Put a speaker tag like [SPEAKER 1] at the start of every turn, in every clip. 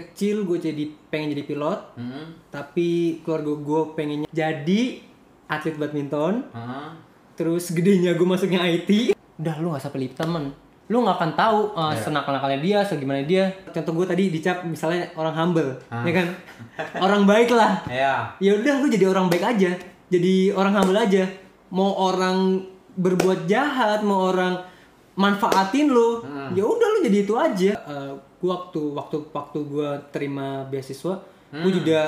[SPEAKER 1] kecil gue jadi pengen jadi pilot
[SPEAKER 2] Hmm.
[SPEAKER 1] tapi keluarga gue pengennya jadi atlet badminton
[SPEAKER 2] Heeh.
[SPEAKER 1] terus gedenya gue masuknya IT udah lu gak usah pilih temen lu nggak akan tahu uh,
[SPEAKER 2] Iya.
[SPEAKER 1] senakal-nakalnya dia segimana dia contoh gue tadi dicap misalnya orang humble
[SPEAKER 2] Ah.
[SPEAKER 1] ya kan orang baik lah
[SPEAKER 2] Ya.
[SPEAKER 1] ya udah lu jadi orang baik aja jadi orang humble aja mau orang berbuat jahat mau orang manfaatin lu
[SPEAKER 2] Hmm.
[SPEAKER 1] ya udah lu jadi itu aja Eh, gua waktu waktu waktu gua terima beasiswa
[SPEAKER 2] Hmm.
[SPEAKER 1] gua juga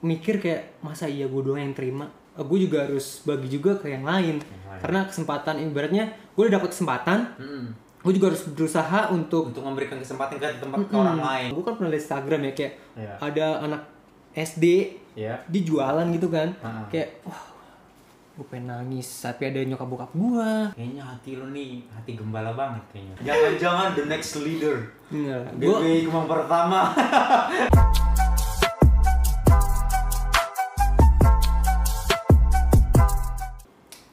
[SPEAKER 1] mikir kayak masa iya gua doang yang terima Eh, gua juga harus bagi juga ke yang lain
[SPEAKER 2] lain.
[SPEAKER 1] karena kesempatan ibaratnya gua udah dapat kesempatan
[SPEAKER 2] Hmm.
[SPEAKER 1] gua juga harus berusaha untuk
[SPEAKER 2] Untuk memberikan kesempatan ke tempat ke orang lain.
[SPEAKER 1] gua kan pernah lihat Instagram ya kayak
[SPEAKER 2] Iya.
[SPEAKER 1] ada anak SD
[SPEAKER 2] Ya.
[SPEAKER 1] dia jualan gitu kan
[SPEAKER 2] Ah.
[SPEAKER 1] kayak wah gue pengen nangis tapi ada nyokap bokap gua
[SPEAKER 2] Kayaknya hati lu nih hati gembala banget kayaknya. Jangan-jangan the next leader.
[SPEAKER 1] Enggak
[SPEAKER 2] GBI Kemang pertama.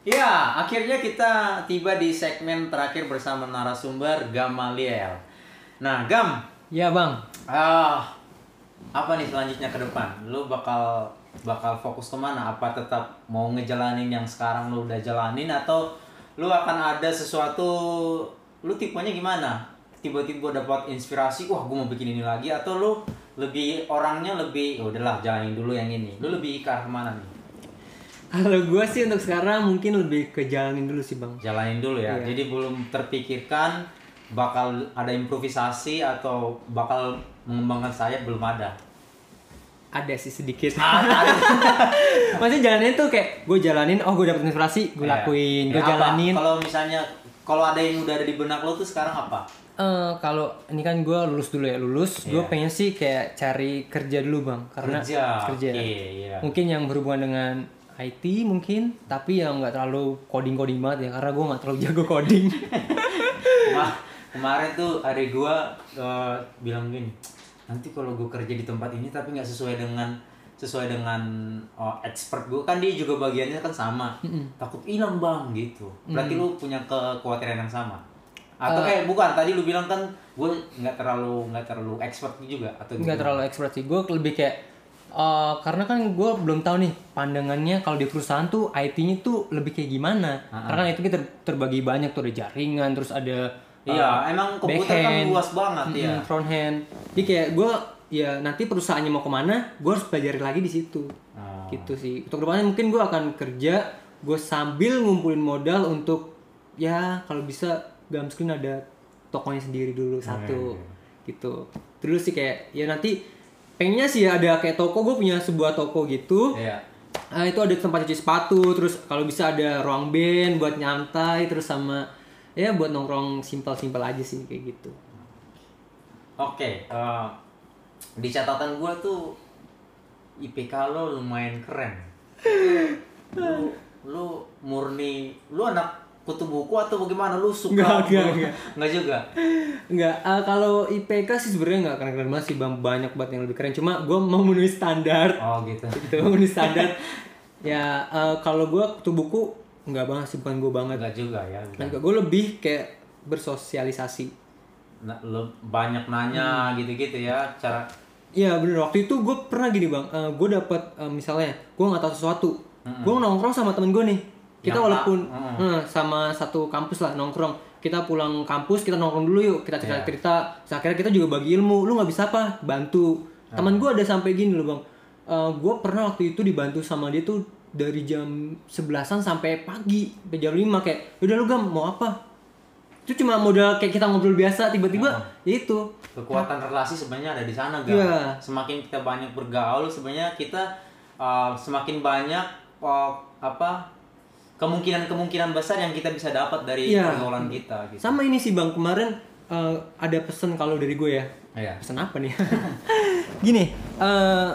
[SPEAKER 2] Ya, akhirnya kita tiba di segmen terakhir bersama narasumber Gamaliel. Nah, Gam,
[SPEAKER 1] ya bang
[SPEAKER 2] ah, apa nih selanjutnya ke depan? Lu bakal bakal fokus ke mana? Apa tetap mau ngejalanin yang sekarang lu udah jalanin atau lu akan ada sesuatu? Lu tipenya gimana? Tiba-tiba dapat inspirasi, wah gue mau bikin ini lagi atau lu lebih orangnya lebih, ya udahlah jalanin dulu yang ini. Lu lebih ke arah ke mana nih?
[SPEAKER 1] kalau gua sih untuk sekarang mungkin lebih ke jalanin dulu sih bang
[SPEAKER 2] Jalanin dulu ya.
[SPEAKER 1] Iya.
[SPEAKER 2] Jadi belum terpikirkan bakal ada improvisasi atau bakal mengembangkan sayap belum ada.
[SPEAKER 1] Ada sih sedikit maksudnya jalanin tuh kayak gue jalanin oh gue dapet inspirasi gue
[SPEAKER 2] Iya.
[SPEAKER 1] lakuin gue jalanin
[SPEAKER 2] Kalau misalnya kalau ada yang udah ada di benak lo tuh sekarang apa?
[SPEAKER 1] Eh, kalau ini kan gue lulus dulu ya lulus gue
[SPEAKER 2] Iya.
[SPEAKER 1] pengen sih kayak cari kerja dulu bang karena
[SPEAKER 2] Kerja.
[SPEAKER 1] kerja
[SPEAKER 2] Iya, iya.
[SPEAKER 1] mungkin yang berhubungan dengan IT mungkin tapi yang nggak terlalu coding coding banget ya karena gue nggak terlalu jago coding
[SPEAKER 2] Kema- kemarin tuh adik gua eh, bilang gini, nanti kalau gue kerja di tempat ini tapi nggak sesuai dengan sesuai dengan oh, expert gue kan dia juga bagiannya kan sama. Takut hilang bang gitu. Berarti lu punya kekhawatiran yang sama? Atau eh. bukan tadi lu bilang kan gue nggak terlalu nggak terlalu expert juga atau
[SPEAKER 1] nggak terlalu expert sih. Gue lebih kayak eh, karena kan gue belum tahu nih pandangannya kalau di perusahaan tuh IT-nya tuh lebih kayak gimana. Karena kan itu kita terbagi banyak tuh ada jaringan terus ada eh,
[SPEAKER 2] Iya, emang komputer kan luas banget ya.
[SPEAKER 1] mm-mm, front hand. Jadi kayak gue ya nanti perusahaannya mau ke mana gue harus pelajari lagi di situ.
[SPEAKER 2] Oh.
[SPEAKER 1] gitu sih. Untuk ke depannya mungkin gue akan kerja gue sambil ngumpulin modal untuk ya kalau bisa Gamscreen ada tokonya sendiri dulu satu. gitu. Terus sih kayak ya nanti pengennya sih ada kayak toko gue punya sebuah toko gitu.
[SPEAKER 2] Iya.
[SPEAKER 1] Ah, itu ada tempat cuci sepatu terus kalau bisa ada ruang band buat nyantai terus sama ya buat nongkrong simpel-simpel aja sih kayak gitu
[SPEAKER 2] Oke, eh, di catatan gua tuh IPK lo lumayan keren. Lu, lu murni, lu anak kutu buku atau bagaimana? Lu suka?
[SPEAKER 1] Nggak, nggak, nggak.
[SPEAKER 2] Nggak juga.
[SPEAKER 1] Enggak, eh, kalau IPK sih sebenarnya nggak keren-keren banget sih bang banyak banget yang lebih keren cuma gue mau memenuhi standar
[SPEAKER 2] Oh gitu.
[SPEAKER 1] gitu memenuhi standar ya eh, kalau gue tuh buku nggak banget sih bukan gue banget.
[SPEAKER 2] Nggak juga ya.
[SPEAKER 1] Gue lebih kayak bersosialisasi.
[SPEAKER 2] Nah, lo banyak nanya
[SPEAKER 1] Hmm.
[SPEAKER 2] gitu-gitu ya cara.
[SPEAKER 1] Iya bener. Waktu itu gue pernah gini bang, gue dapet eh, misalnya gue nggak tahu sesuatu, gue nongkrong sama temen gue nih, kita
[SPEAKER 2] Yang
[SPEAKER 1] walaupun
[SPEAKER 2] tak-
[SPEAKER 1] eh, sama satu kampus lah nongkrong, kita pulang kampus kita nongkrong dulu yuk, kita cerita cerita, Terus akhirnya kita juga bagi ilmu, lu nggak bisa apa, bantu. Temen gue ada sampai gini loh bang, gue pernah waktu itu dibantu sama dia tuh dari jam 11-an sampai pagi, sampai jam 5 kayak, udah lu gam mau apa? Itu cuma modal kayak kita ngobrol biasa, tiba-tiba ya itu
[SPEAKER 2] Kekuatan relasi sebenarnya ada di sana,
[SPEAKER 1] Nah.
[SPEAKER 2] Gam.
[SPEAKER 1] Iya.
[SPEAKER 2] Semakin kita banyak bergaul, sebenarnya kita uh, semakin banyak uh, apa kemungkinan-kemungkinan besar yang kita bisa dapat dari
[SPEAKER 1] Iya.
[SPEAKER 2] pergaulan kita gitu.
[SPEAKER 1] Sama ini sih bang kemarin eh, ada pesan kalau dari gue ya.
[SPEAKER 2] Iya.
[SPEAKER 1] Pesan apa nih? gini, eh,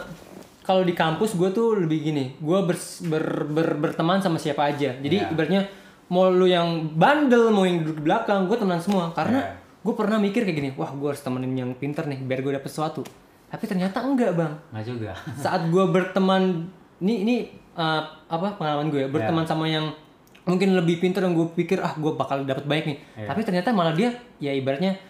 [SPEAKER 1] kalau di kampus gue tuh lebih gini, gue bers- ber- ber- berteman sama siapa aja. Jadi
[SPEAKER 2] Iya.
[SPEAKER 1] ibaratnya mau lu yang bandel, mau yang duduk di belakang, gue teman semua. Karena
[SPEAKER 2] Iya.
[SPEAKER 1] gue pernah mikir kayak gini, wah gue harus temenin yang pinter nih biar gue dapet sesuatu. Tapi ternyata enggak bang.
[SPEAKER 2] Nggak juga.
[SPEAKER 1] Saat gue berteman, ini ini eh, apa pengalaman gue ya, berteman sama yang mungkin lebih pintar yang gue pikir ah gue bakal dapet baik nih.
[SPEAKER 2] Iya.
[SPEAKER 1] Tapi ternyata malah dia ya ibaratnya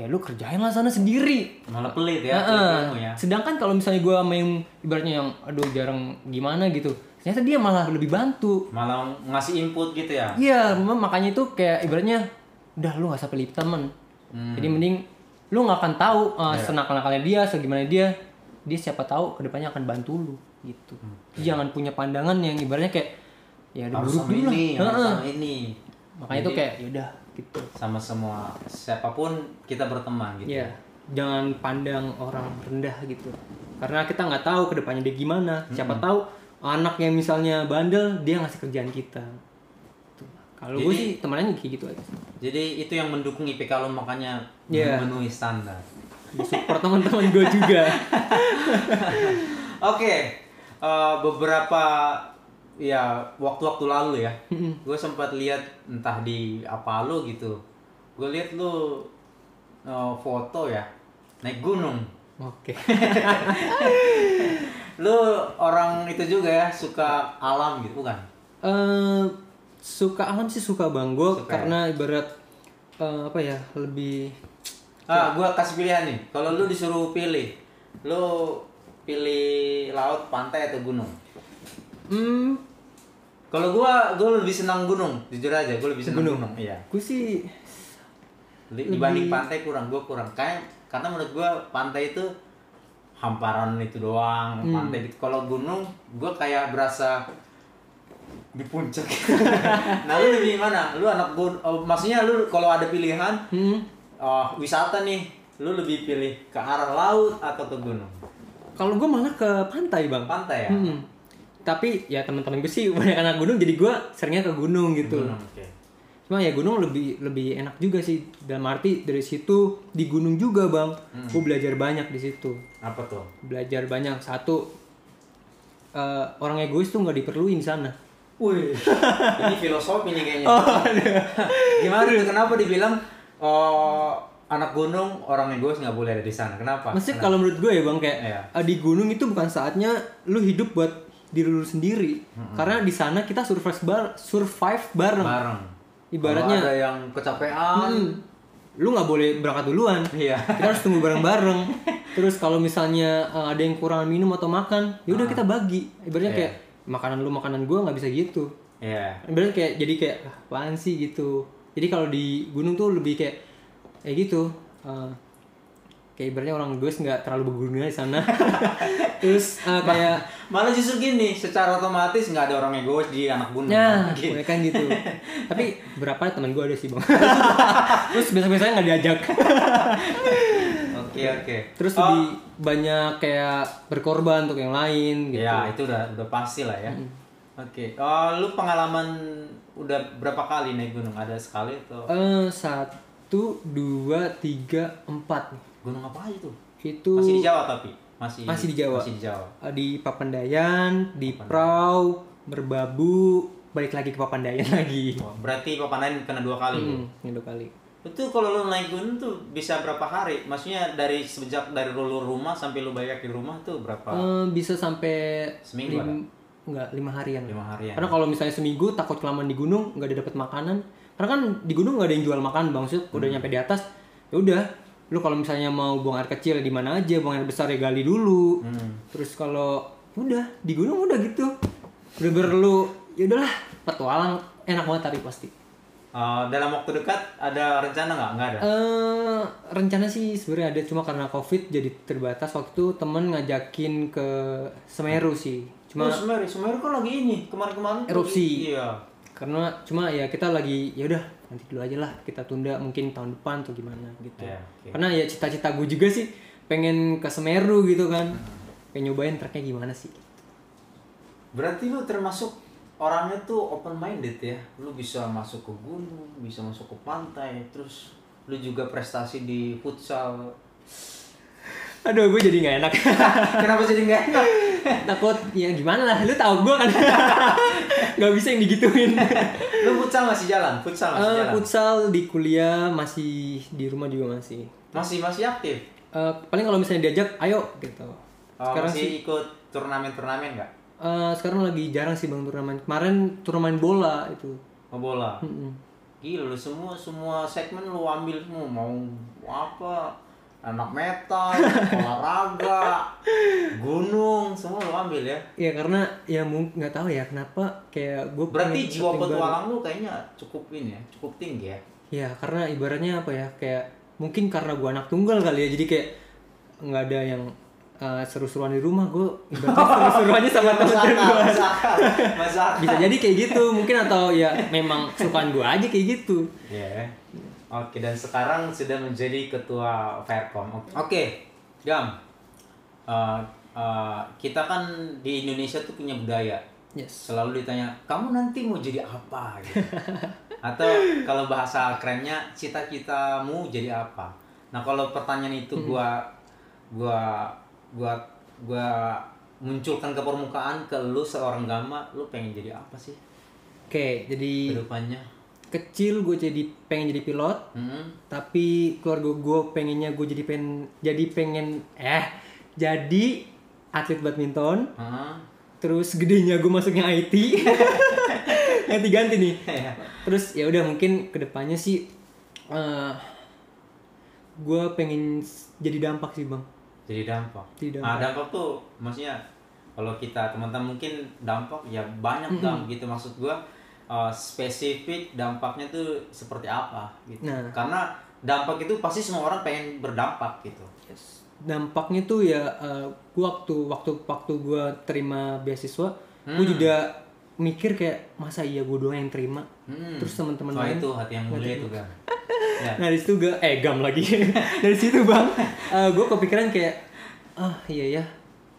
[SPEAKER 1] ya lu kerjain lah sana sendiri
[SPEAKER 2] Malah pelit ya,
[SPEAKER 1] Heeh.
[SPEAKER 2] pelit ya.
[SPEAKER 1] sedangkan kalau misalnya gue main ibaratnya yang aduh jarang gimana gitu ternyata dia malah lebih bantu
[SPEAKER 2] Malah ngasih input gitu ya.
[SPEAKER 1] iya memang makanya itu kayak ibaratnya udah lu gak usah pilih temen
[SPEAKER 2] Hmm.
[SPEAKER 1] jadi mending lu nggak akan tahu uh,
[SPEAKER 2] Iya.
[SPEAKER 1] senakal-nakalnya dia segimana dia dia siapa tahu ke depannya akan bantu lu gitu jangan punya pandangan yang ibaratnya kayak ya udah
[SPEAKER 2] Hmm. Harus
[SPEAKER 1] buruk dulu lah
[SPEAKER 2] ini, sama ini.
[SPEAKER 1] Makanya itu kayak yaudah gitu.
[SPEAKER 2] Sama semua siapa pun kita berteman gitu.
[SPEAKER 1] ya jangan pandang orang rendah gitu. Karena kita nggak tahu ke depannya dia gimana. Siapa tahu anak yang misalnya bandel dia ngasih kerjaan kita. Kalau gue
[SPEAKER 2] Jadi-
[SPEAKER 1] sih temennya kayak gitu aja.
[SPEAKER 2] Jadi itu yang mendukung IPK lo makanya
[SPEAKER 1] Iya.
[SPEAKER 2] memenuhi standar.
[SPEAKER 1] support teman-teman gue juga.
[SPEAKER 2] Oke, eh, beberapa ya waktu-waktu lalu ya, gue sempat lihat entah di apa lo gitu, gue lihat lo eh, foto ya naik gunung.
[SPEAKER 1] oke
[SPEAKER 2] Lo orang itu juga ya suka alam gitu bukan?
[SPEAKER 1] Eh, suka alam sih suka bang gue
[SPEAKER 2] ya?
[SPEAKER 1] karena ibarat eh, apa ya lebih
[SPEAKER 2] Ah, gue kasih pilihan nih. Kalau lu disuruh pilih, lu pilih laut, pantai atau gunung?
[SPEAKER 1] hmm
[SPEAKER 2] Kalau gua, gua lebih senang gunung, jujur aja, gua lebih senang gunung. Iya.
[SPEAKER 1] gue sih
[SPEAKER 2] Di- Dibanding pantai kurang, gua kurang. Kayak karena menurut gua pantai itu hamparan itu doang, pantai. Kalau gunung, gua kayak berasa di puncak. nah, lu lebih mana? Lu anak gun, oh, maksudnya lu kalau ada pilihan
[SPEAKER 1] hmm
[SPEAKER 2] oh, wisata nih, lu lebih pilih ke arah laut atau ke gunung?
[SPEAKER 1] kalau gue malah ke pantai bang
[SPEAKER 2] Pantai ya?
[SPEAKER 1] Hmm. Tapi ya teman-teman gue sih banyak anak gunung jadi gue seringnya ke gunung gitu.
[SPEAKER 2] Gunung, oke.
[SPEAKER 1] Cuma ya gunung lebih lebih enak juga sih dalam arti dari situ di gunung juga bang. Gue belajar banyak di situ.
[SPEAKER 2] Apa tuh?
[SPEAKER 1] Belajar banyak satu eh, orang egois tuh nggak diperluin di sana.
[SPEAKER 2] Wih, ini filosofi nih kayaknya. Gimana tuh? Kenapa dibilang oh, anak gunung orang egois nggak boleh ada di sana? Kenapa?
[SPEAKER 1] Maksudnya kalau menurut gue ya bang kayak
[SPEAKER 2] Iya.
[SPEAKER 1] eh, di gunung itu bukan saatnya lu hidup buat diri lu sendiri. Karena di sana kita survive bar survive bareng.
[SPEAKER 2] bareng.
[SPEAKER 1] Ibaratnya-
[SPEAKER 2] Kalau ada yang kecapean,
[SPEAKER 1] Hmm. Lu nggak boleh berangkat duluan.
[SPEAKER 2] iya.
[SPEAKER 1] kita harus tunggu bareng-bareng terus kalau misalnya uh, ada yang kurang minum atau makan ya udah kita bagi ibaratnya
[SPEAKER 2] Iya.
[SPEAKER 1] kayak makanan lu makanan gua nggak bisa gitu
[SPEAKER 2] Iya.
[SPEAKER 1] ibaratnya kayak jadi kayak ah, apaan sih gitu jadi kalau di gunung tuh lebih kayak kayak gitu uh, kayak ibaratnya orang gue nggak terlalu berguna di sana terus uh, kayak
[SPEAKER 2] Malah justru gini, secara otomatis nggak ada orang egois di anak gunung.
[SPEAKER 1] ya
[SPEAKER 2] Gitu.
[SPEAKER 1] kan gitu tapi berapa teman gue ada sih bang terus biasa-biasanya nggak diajak
[SPEAKER 2] Oke oke.
[SPEAKER 1] terus
[SPEAKER 2] Oh,
[SPEAKER 1] lebih banyak kayak berkorban untuk yang lain gitu
[SPEAKER 2] Ya itu udah udah pasti lah ya. Oke. Oh, lu pengalaman udah berapa kali naik gunung? Ada sekali atau
[SPEAKER 1] Eh, satu dua tiga empat
[SPEAKER 2] gunung apa aja tuh?
[SPEAKER 1] itu
[SPEAKER 2] Masih di Jawa tapi masih
[SPEAKER 1] Masih di Jawa.
[SPEAKER 2] Masih di Jawa.
[SPEAKER 1] eh, di Papandayan di Prau Merbabu balik lagi ke Papandayan lagi
[SPEAKER 2] Oh, berarti papanan kena dua kali
[SPEAKER 1] hmm, ini dua kali
[SPEAKER 2] Itu kalau lu naik gunung tuh bisa berapa hari? Maksudnya dari sejak dari lu rumah sampai lu balik di rumah tuh berapa?
[SPEAKER 1] Eh, bisa sampai
[SPEAKER 2] Seminggu
[SPEAKER 1] lim- enggak lima harian
[SPEAKER 2] Lima harian.
[SPEAKER 1] karena kalau misalnya seminggu takut kelamaan di gunung nggak ada dapat makanan karena kan di gunung nggak ada yang jual makan bang Maksudnya udah
[SPEAKER 2] Hmm.
[SPEAKER 1] nyampe di atas ya udah lu kalau misalnya mau buang air kecil ya di mana aja buang air besar ya gali dulu
[SPEAKER 2] Hmm.
[SPEAKER 1] terus kalau udah di gunung udah gitu bener-bener lu ya udahlah petualang enak banget tapi pasti
[SPEAKER 2] Eh, dalam waktu dekat ada rencana nggak? Nggak ada.
[SPEAKER 1] eh rencana sih sebenarnya ada cuma karena covid jadi terbatas waktu itu temen ngajakin ke Semeru sih cuma
[SPEAKER 2] Oh, Semeru, Semeru kan lagi ini kemarin-kemarin
[SPEAKER 1] Erupsi.
[SPEAKER 2] Iya.
[SPEAKER 1] Karena cuma ya kita lagi ya udah nanti dulu aja lah kita tunda mungkin tahun depan atau gimana gitu
[SPEAKER 2] Iya, oke.
[SPEAKER 1] karena ya cita-cita gue juga sih pengen ke Semeru gitu kan pengen nyobain treknya gimana sih
[SPEAKER 2] Berarti lu termasuk orangnya tuh open minded ya. Lu bisa masuk ke gunung, bisa masuk ke pantai, terus lu juga prestasi di futsal.
[SPEAKER 1] Aduh gue jadi nggak enak
[SPEAKER 2] Kenapa jadi nggak enak?
[SPEAKER 1] takut ya gimana lah lu tahu gue kan nggak bisa yang digituin
[SPEAKER 2] Lu futsal masih jalan, futsal masih
[SPEAKER 1] Eh,
[SPEAKER 2] jalan.
[SPEAKER 1] futsal di kuliah masih di rumah juga masih
[SPEAKER 2] Masih masih aktif.
[SPEAKER 1] Eh, paling kalau misalnya diajak ayo gitu
[SPEAKER 2] Oh,
[SPEAKER 1] sekarang
[SPEAKER 2] masih
[SPEAKER 1] sih
[SPEAKER 2] ikut turnamen-turnamen nggak?
[SPEAKER 1] eh, sekarang lagi jarang sih bang turnamen kemarin turnamen bola itu
[SPEAKER 2] Oh bola.
[SPEAKER 1] Mm-mm.
[SPEAKER 2] gila lu semua semua segmen lu ambil semua mau apa anak metal olahraga gunung semua lu ambil ya.
[SPEAKER 1] Ya karena ya mungkin nggak tahu ya kenapa kayak gue
[SPEAKER 2] berarti jiwa petualang lu kayaknya cukup ini ya cukup tinggi ya.
[SPEAKER 1] Ya karena ibaratnya apa ya kayak mungkin karena gue anak tunggal kali ya jadi kayak nggak ada yang uh, seru-seruan di rumah gue seru-seruannya sama teman-teman gue bisa jadi kayak gitu mungkin atau ya memang kesukaan gue aja kayak gitu.
[SPEAKER 2] Ya. Oke, dan sekarang sudah menjadi ketua Faircom. Oke, Gam. Uh, uh, kita kan di Indonesia tuh punya budaya.
[SPEAKER 1] yes
[SPEAKER 2] Selalu ditanya, kamu nanti mau jadi apa? Gitu. Atau kalau bahasa kerennya, cita-citamu jadi apa? Nah, kalau pertanyaan itu gua gua gua gua munculkan ke permukaan ke lu seorang Gama, lu pengen jadi apa sih
[SPEAKER 1] oke jadi
[SPEAKER 2] ke depannya?
[SPEAKER 1] Kecil gue jadi pengen jadi pilot
[SPEAKER 2] Hmm.
[SPEAKER 1] tapi keluarga gue pengennya gue jadi pengen jadi pengen eh jadi atlet badminton
[SPEAKER 2] Hah?
[SPEAKER 1] terus gedenya gue masuknya IT ganti ganti nih
[SPEAKER 2] Iya.
[SPEAKER 1] terus ya udah mungkin ke depannya sih eh gue pengen jadi dampak sih bang
[SPEAKER 2] jadi dampak.
[SPEAKER 1] Jadi dampak.
[SPEAKER 2] Nah, dampak tuh maksudnya kalau kita teman-teman mungkin dampak ya banyak dong gitu maksud gua uh, spesifik dampaknya tuh seperti apa gitu.
[SPEAKER 1] Nah.
[SPEAKER 2] Karena dampak itu pasti semua orang pengen berdampak gitu.
[SPEAKER 1] Yes. dampaknya tuh ya gue waktu waktu waktu gue terima beasiswa gue juga mikir kayak masa iya gue doang yang terima
[SPEAKER 2] Hmm.
[SPEAKER 1] terus teman-teman lain
[SPEAKER 2] itu hati yang mulia itu kan. ya.
[SPEAKER 1] Nah dari situ gue, eh gam lagi. dari situ bang, gue kepikiran kayak, ah iya ya,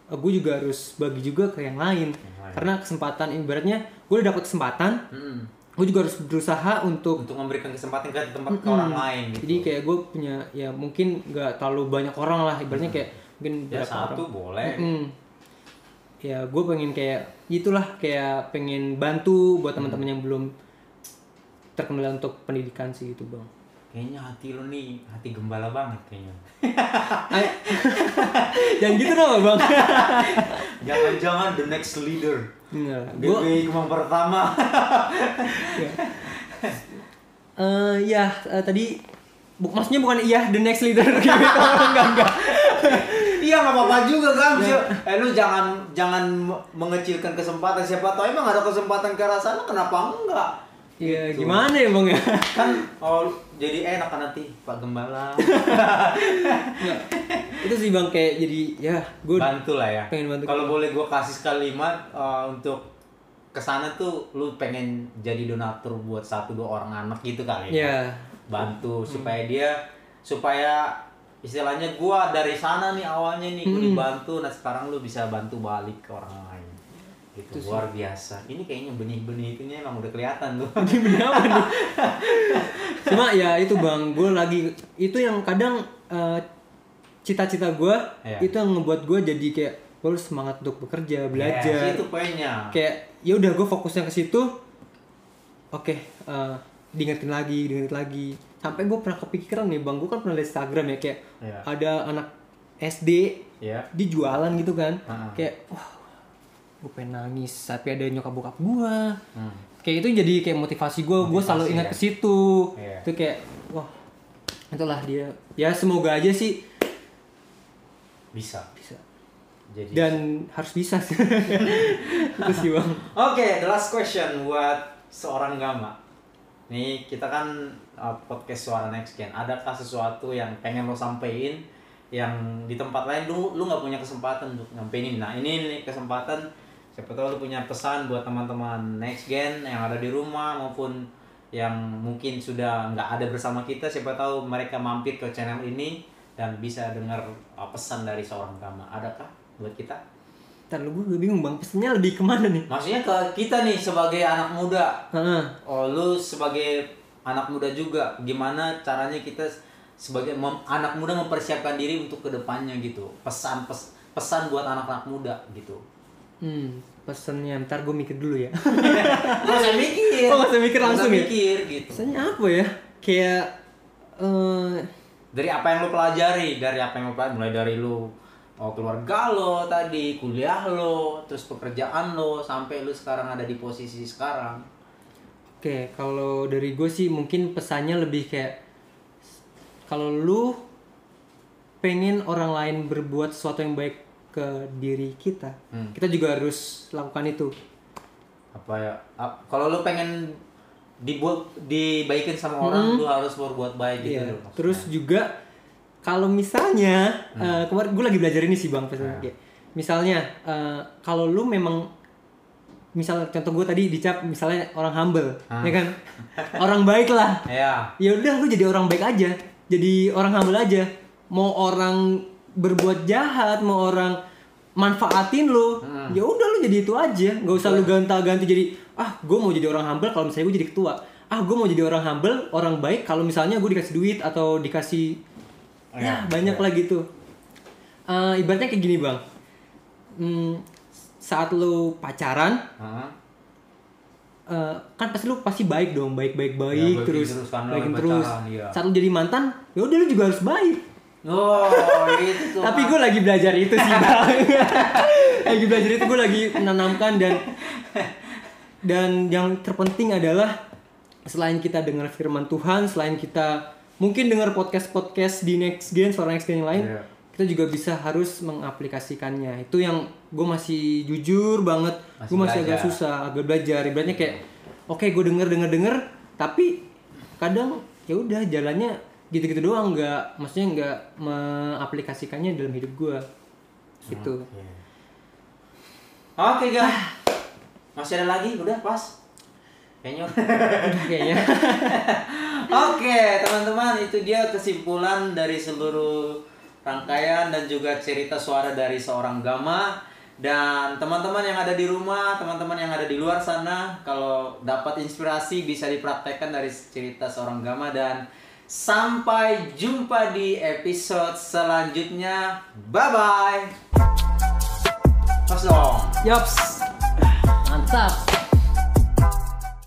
[SPEAKER 1] gue juga harus bagi juga ke yang lain.
[SPEAKER 2] lain.
[SPEAKER 1] Karena kesempatan ibaratnya, gue udah dapat kesempatan,
[SPEAKER 2] Hmm.
[SPEAKER 1] gue juga harus berusaha untuk.
[SPEAKER 2] Untuk memberikan kesempatan ke tempat ke orang lain gitu.
[SPEAKER 1] Jadi kayak gue punya, ya mungkin nggak terlalu banyak orang lah, ibaratnya kayak mungkin
[SPEAKER 2] ya
[SPEAKER 1] berapa
[SPEAKER 2] satu
[SPEAKER 1] orang.
[SPEAKER 2] boleh.
[SPEAKER 1] Mm. Ya gue pengen kayak itulah kayak pengen bantu buat teman-teman yang belum terkendala untuk pendidikan sih gitu bang.
[SPEAKER 2] Kayaknya hati lu nih hati gembala banget kayaknya.
[SPEAKER 1] Ay- Jangan gitu dong bang.
[SPEAKER 2] Jangan-jangan the next leader.
[SPEAKER 1] Enggak, gue
[SPEAKER 2] BPI Kemang pertama.
[SPEAKER 1] eh ya eh, tadi bu, maksudnya bukan iya the next leader gitu enggak enggak.
[SPEAKER 2] Iya nggak apa-apa juga kan.
[SPEAKER 1] Ya.
[SPEAKER 2] Eh lu jangan jangan me- mengecilkan kesempatan siapa tahu emang ada kesempatan ke arah sana kenapa enggak?
[SPEAKER 1] Iya
[SPEAKER 2] Gitu.
[SPEAKER 1] gimana ya bang ya?
[SPEAKER 2] Kan oh jadi enak kan nanti Pak Gembala.
[SPEAKER 1] Itu sih bang kayak jadi ya gue
[SPEAKER 2] bantu lah ya.
[SPEAKER 1] pengen bantu.
[SPEAKER 2] Kalau boleh gua kasih kalimat eh, untuk ke sana tuh lu pengen jadi donatur buat satu dua orang anak gitu kali
[SPEAKER 1] ya
[SPEAKER 2] bantu supaya dia supaya istilahnya gua dari sana nih awalnya nih gua dibantu nah sekarang lu bisa bantu balik ke orang lain gitu luar biasa ini kayaknya benih-benih itunya emang udah kelihatan tuh
[SPEAKER 1] bener apa nih? Cuma ya itu bang gue lagi itu yang kadang eh, cita-cita gue
[SPEAKER 2] Iya.
[SPEAKER 1] itu yang ngebuat gue jadi kayak gue harus semangat untuk bekerja belajar.
[SPEAKER 2] Yes, itu poinnya
[SPEAKER 1] kayak ya udah gue fokusnya ke situ oke eh, diingetin lagi diingetin lagi sampai gue pernah kepikiran nih bang gue kan pernah liat Instagram ya kayak
[SPEAKER 2] Iya.
[SPEAKER 1] ada anak SD
[SPEAKER 2] ya
[SPEAKER 1] di jualan gitu kan
[SPEAKER 2] Ah.
[SPEAKER 1] kayak wah gue pengen nangis tapi ada nyokap bokap gue
[SPEAKER 2] Hmm.
[SPEAKER 1] kayak itu jadi kayak motivasi gue gue selalu ingat
[SPEAKER 2] ya.
[SPEAKER 1] ke situ
[SPEAKER 2] Iya.
[SPEAKER 1] itu kayak wah itulah dia ya semoga aja sih
[SPEAKER 2] bisa
[SPEAKER 1] bisa
[SPEAKER 2] jadi
[SPEAKER 1] dan harus bisa sih itu sih bang
[SPEAKER 2] Oke, the last question buat seorang Gama. Nih, kita kan uh, podcast Suara Next Gen. Adakah sesuatu yang pengen lo sampein yang di tempat lain lu lu nggak punya kesempatan untuk nyampein ini? Nah, ini nih kesempatan siapa tahu lu punya pesan buat teman-teman Next Gen yang ada di rumah maupun yang mungkin sudah nggak ada bersama kita siapa tahu mereka mampir ke channel ini dan bisa dengar uh, pesan dari seorang Gama. Adakah buat kita?
[SPEAKER 1] Ntar lu gue bingung bang pesennya lebih ke mana nih
[SPEAKER 2] Maksudnya ke kita nih sebagai anak muda.
[SPEAKER 1] Heeh.
[SPEAKER 2] Oh, lu sebagai anak muda juga, gimana caranya kita sebagai mem- anak muda mempersiapkan diri untuk ke depannya gitu. Pesan pes- pesan buat anak-anak muda gitu.
[SPEAKER 1] Hmm, pesennya ntar gue mikir dulu ya.
[SPEAKER 2] Gak usah mikir.
[SPEAKER 1] Oh, usah mikir langsung ya?
[SPEAKER 2] mikir gitu.
[SPEAKER 1] Pesennya apa ya? Kayak eh
[SPEAKER 2] Dari apa yang lu pelajari, dari apa yang lu pelajari, mulai dari lu oh, keluarga lo tadi, kuliah lo, terus pekerjaan lo, sampai lu sekarang ada di posisi sekarang.
[SPEAKER 1] Oke, kalau dari gue sih mungkin pesannya lebih kayak kalau lu pengen orang lain berbuat sesuatu yang baik ke diri kita,
[SPEAKER 2] Hmm.
[SPEAKER 1] kita juga harus lakukan itu.
[SPEAKER 2] apa ya kalau lu pengen dibuat dibaikin sama orang lu harus berbuat baik gitu
[SPEAKER 1] Iya.
[SPEAKER 2] loh maksudnya.
[SPEAKER 1] Terus juga kalau misalnya
[SPEAKER 2] Hmm.
[SPEAKER 1] eh, kemarin gue lagi belajar ini sih bang, pesan kayak, misalnya eh, kalau lu memang misal contoh gue tadi dicap misalnya orang humble,
[SPEAKER 2] Ah.
[SPEAKER 1] ya kan, orang baik lah.
[SPEAKER 2] ya
[SPEAKER 1] ya udah lu jadi orang baik aja jadi orang humble aja mau orang berbuat jahat mau orang manfaatin lu ya udah lu jadi itu aja. Nggak usah lu ganta-ganti jadi ah gue mau jadi orang humble kalau misalnya gue jadi ketua. Ah gue mau jadi orang humble orang baik kalau misalnya gue dikasih duit atau dikasih ya banyak lah gitu. Eh, ibaratnya kayak gini bang. Hmm, saat lu pacaran
[SPEAKER 2] Heeh.
[SPEAKER 1] eh, kan pasti lu pasti baik dong baik baik baik
[SPEAKER 2] baikin
[SPEAKER 1] terus,
[SPEAKER 2] terus kan,
[SPEAKER 1] baikin
[SPEAKER 2] lagi
[SPEAKER 1] terus.
[SPEAKER 2] pacaran, iya.
[SPEAKER 1] saat lu jadi mantan ya udah lu juga harus baik
[SPEAKER 2] oh itu
[SPEAKER 1] tapi gue lagi belajar itu sih bang. Lagi belajar itu gue lagi menanamkan dan dan yang terpenting adalah selain kita dengar firman Tuhan selain kita mungkin dengar podcast podcast di next gen suara next gen yang lain
[SPEAKER 2] Iya.
[SPEAKER 1] kita juga bisa harus mengaplikasikannya. Itu yang gue masih jujur banget. Gue masih agak susah agak belajar. Ibaratnya kayak oke gue denger denger denger tapi kadang ya udah jalannya gitu-gitu doang nggak maksudnya nggak mengaplikasikannya dalam hidup gue gitu.
[SPEAKER 2] Oke guys masih ada lagi? Udah pas? Kayaknya
[SPEAKER 1] Udah kayaknya.
[SPEAKER 2] Oke, teman-teman, itu dia kesimpulan dari seluruh rangkaian dan juga cerita suara dari seorang Gama. Dan teman-teman yang ada di rumah, teman-teman yang ada di luar sana, kalau dapat inspirasi bisa dipraktekkan dari cerita seorang Gama. Dan sampai jumpa di episode selanjutnya. Bye bye. Pas dong.
[SPEAKER 1] Yops mantap